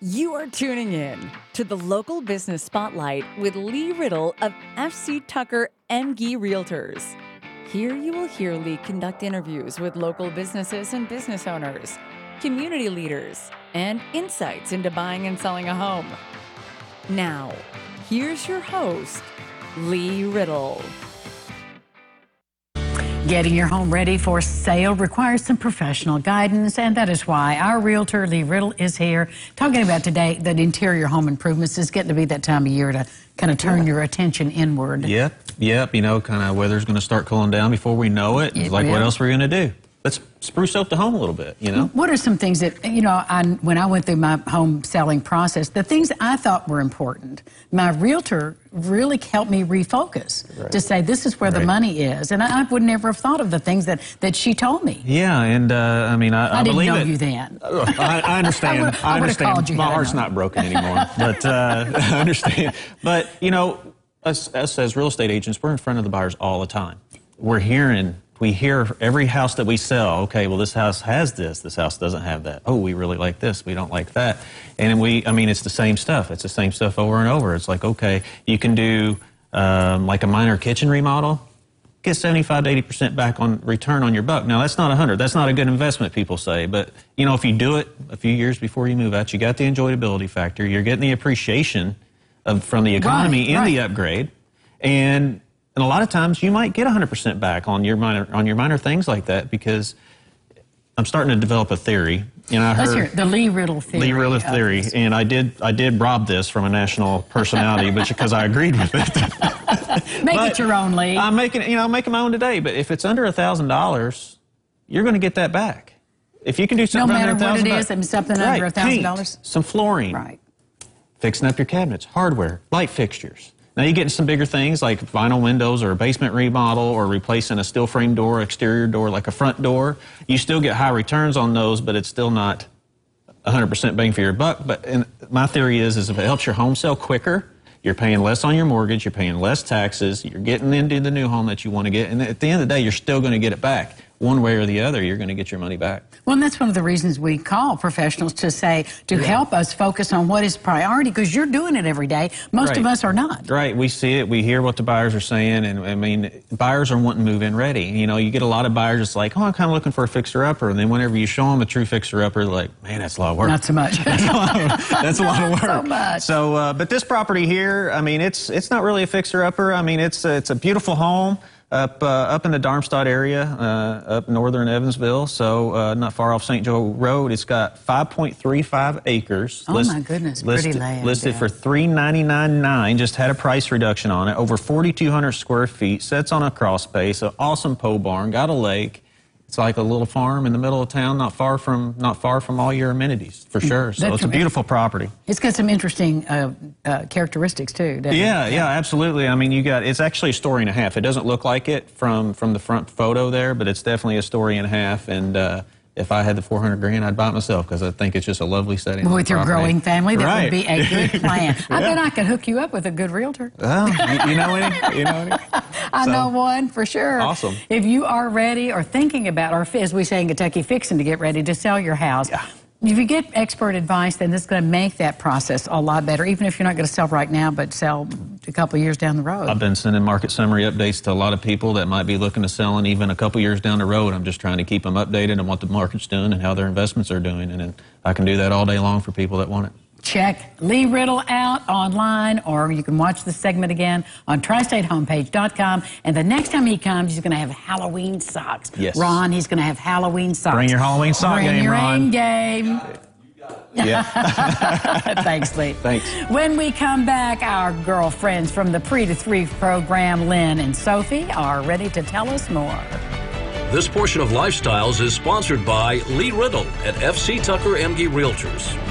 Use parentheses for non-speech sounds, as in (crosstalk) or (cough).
You are tuning in to the local business spotlight with Lee Riddle of FC Tucker Emge Realtors. Here you will hear Lee conduct interviews with local businesses and business owners, community leaders, and insights into buying and selling a home. Now, here's your host, Lee Riddle. Getting your home ready for sale requires some professional guidance, and that is why our realtor, Lee Riddle, is here talking about today that interior home improvements is getting to be that time of year to kind of turn your attention inward. Yep, yep. You know, kind of weather's going to start cooling down before we know it. It like, what else we're going to do? Let's spruce up the home a little bit, you know? What are some things that, you know, I, when I went through my home selling process, the things I thought were important, my realtor really helped me refocus to say this is where the money is. And I, I would never have thought of the things that, that she told me. Yeah, and uh, I mean, I, I, I didn't believe know it. you then. (laughs) I, I understand. (laughs) I would- I understand. My heart's not broken anymore, (laughs) but uh, I understand. But you know, us, us as real estate agents, we're in front of the buyers all the time. We're hearing, we hear every house that we sell. Okay, well, this house has this. This house doesn't have that. Oh, we really like this. We don't like that. And we, I mean, it's the same stuff. It's the same stuff over and over. It's like, okay, you can do um, like a minor kitchen remodel get 75 to 80 percent back on return on your buck. Now that's not 100. That's not a good investment, people say. But you know, if you do it a few years before you move out, you got the enjoyability factor. You're getting the appreciation of, from the economy Right, in the upgrade, and and a lot of times you might get 100 percent back on your minor on your minor things like that because I'm starting to develop a theory. You know, I Let's heard hear. The Lee Riddle theory. Lee Riddle theory, and I did I did rob this from a national personality, but (laughs) because I agreed with it. (laughs) Make But it your own, Lee. I'm making you know, I'm making my own today. But if it's under a thousand dollars, you're going to get that back. If you can do something matter under a what it thousand is, and something right, under paint, $1,000? some flooring, right. fixing up your cabinets, hardware, light fixtures. Now you get into some bigger things like vinyl windows or a basement remodel or replacing a steel frame door, exterior door like a front door. You still get high returns on those, but it's still not 100% bang for your buck. But my theory is, is if it helps your home sell quicker, you're paying less on your mortgage, you're paying less taxes, you're getting into the new home that you want to get, and at the end of the day, you're still going to get it back. One way or the other, you're going to get your money back. Well, and that's one of the reasons we call professionals to say, to help us focus on what is priority, because you're doing it every day. Most of us are not. Right, we see it. We hear what the buyers are saying, and I mean, buyers are wanting move in ready. You know, you get a lot of buyers. It's like, oh, I'm kind of looking for a fixer upper, and then whenever you show them a true fixer upper, they're like, man, that's a lot of work. Not so much. (laughs) That's a lot of (laughs) work. so much. So, uh, but this property here, I mean, it's it's not really a fixer upper. I mean, it's it's a beautiful home up uh, up in the Darmstadt area, uh, up northern Evansville. So, uh, not far off St. Joe Road. It's got 5.35 acres. Oh, my goodness, pretty listed, land, Listed yeah. for 399.9. Just had a price reduction on it. Over 4,200 square feet. Sets on a crawl space. An awesome pole barn. Got a lake. It's like a little farm in the middle of town, not far from not far from all your amenities, for sure. So That's it's a beautiful property. it's got some interesting uh, uh, characteristics, too. doesn't it? Yeah, yeah, absolutely. I mean, you got it's actually a story and a half. It doesn't look like it from from the front photo there, but it's definitely a story and a half. And uh, if I had the 400 grand, I'd buy it myself because I think it's just a lovely setting. the With your property. growing family, that Right. would be a good (laughs) plan. I bet I could hook you up with a good realtor. Well, you, you know any? You know any? (laughs) I So- know one for sure. Awesome. If you are ready or thinking about, or as we say in Kentucky, fixing to get ready to sell your house, Yeah. if you get expert advice, then this is going to make that process a lot better, even if you're not going to sell right now, but sell a couple years down the road. I've been sending market summary updates to a lot of people that might be looking to sell, and even a couple years down the road, I'm just trying to keep them updated on what the market's doing and how their investments are doing, and I can do that all day long for people that want it. Check Lee Riddle out online, or you can watch the segment again on tristatehomepage.com. And the next time he comes, he's going to have Halloween socks. Yes. Ron, he's going to have Halloween socks. Bring your Halloween sock Bring game, your Ron. A game. Yeah. (laughs) Thanks, Lee. Thanks. When we come back, our girlfriends from the Pre to Three program, Lynn and Sophie, are ready to tell us more. This portion of Lifestyles is sponsored by Lee Riddle at FC Tucker Emge Realtors.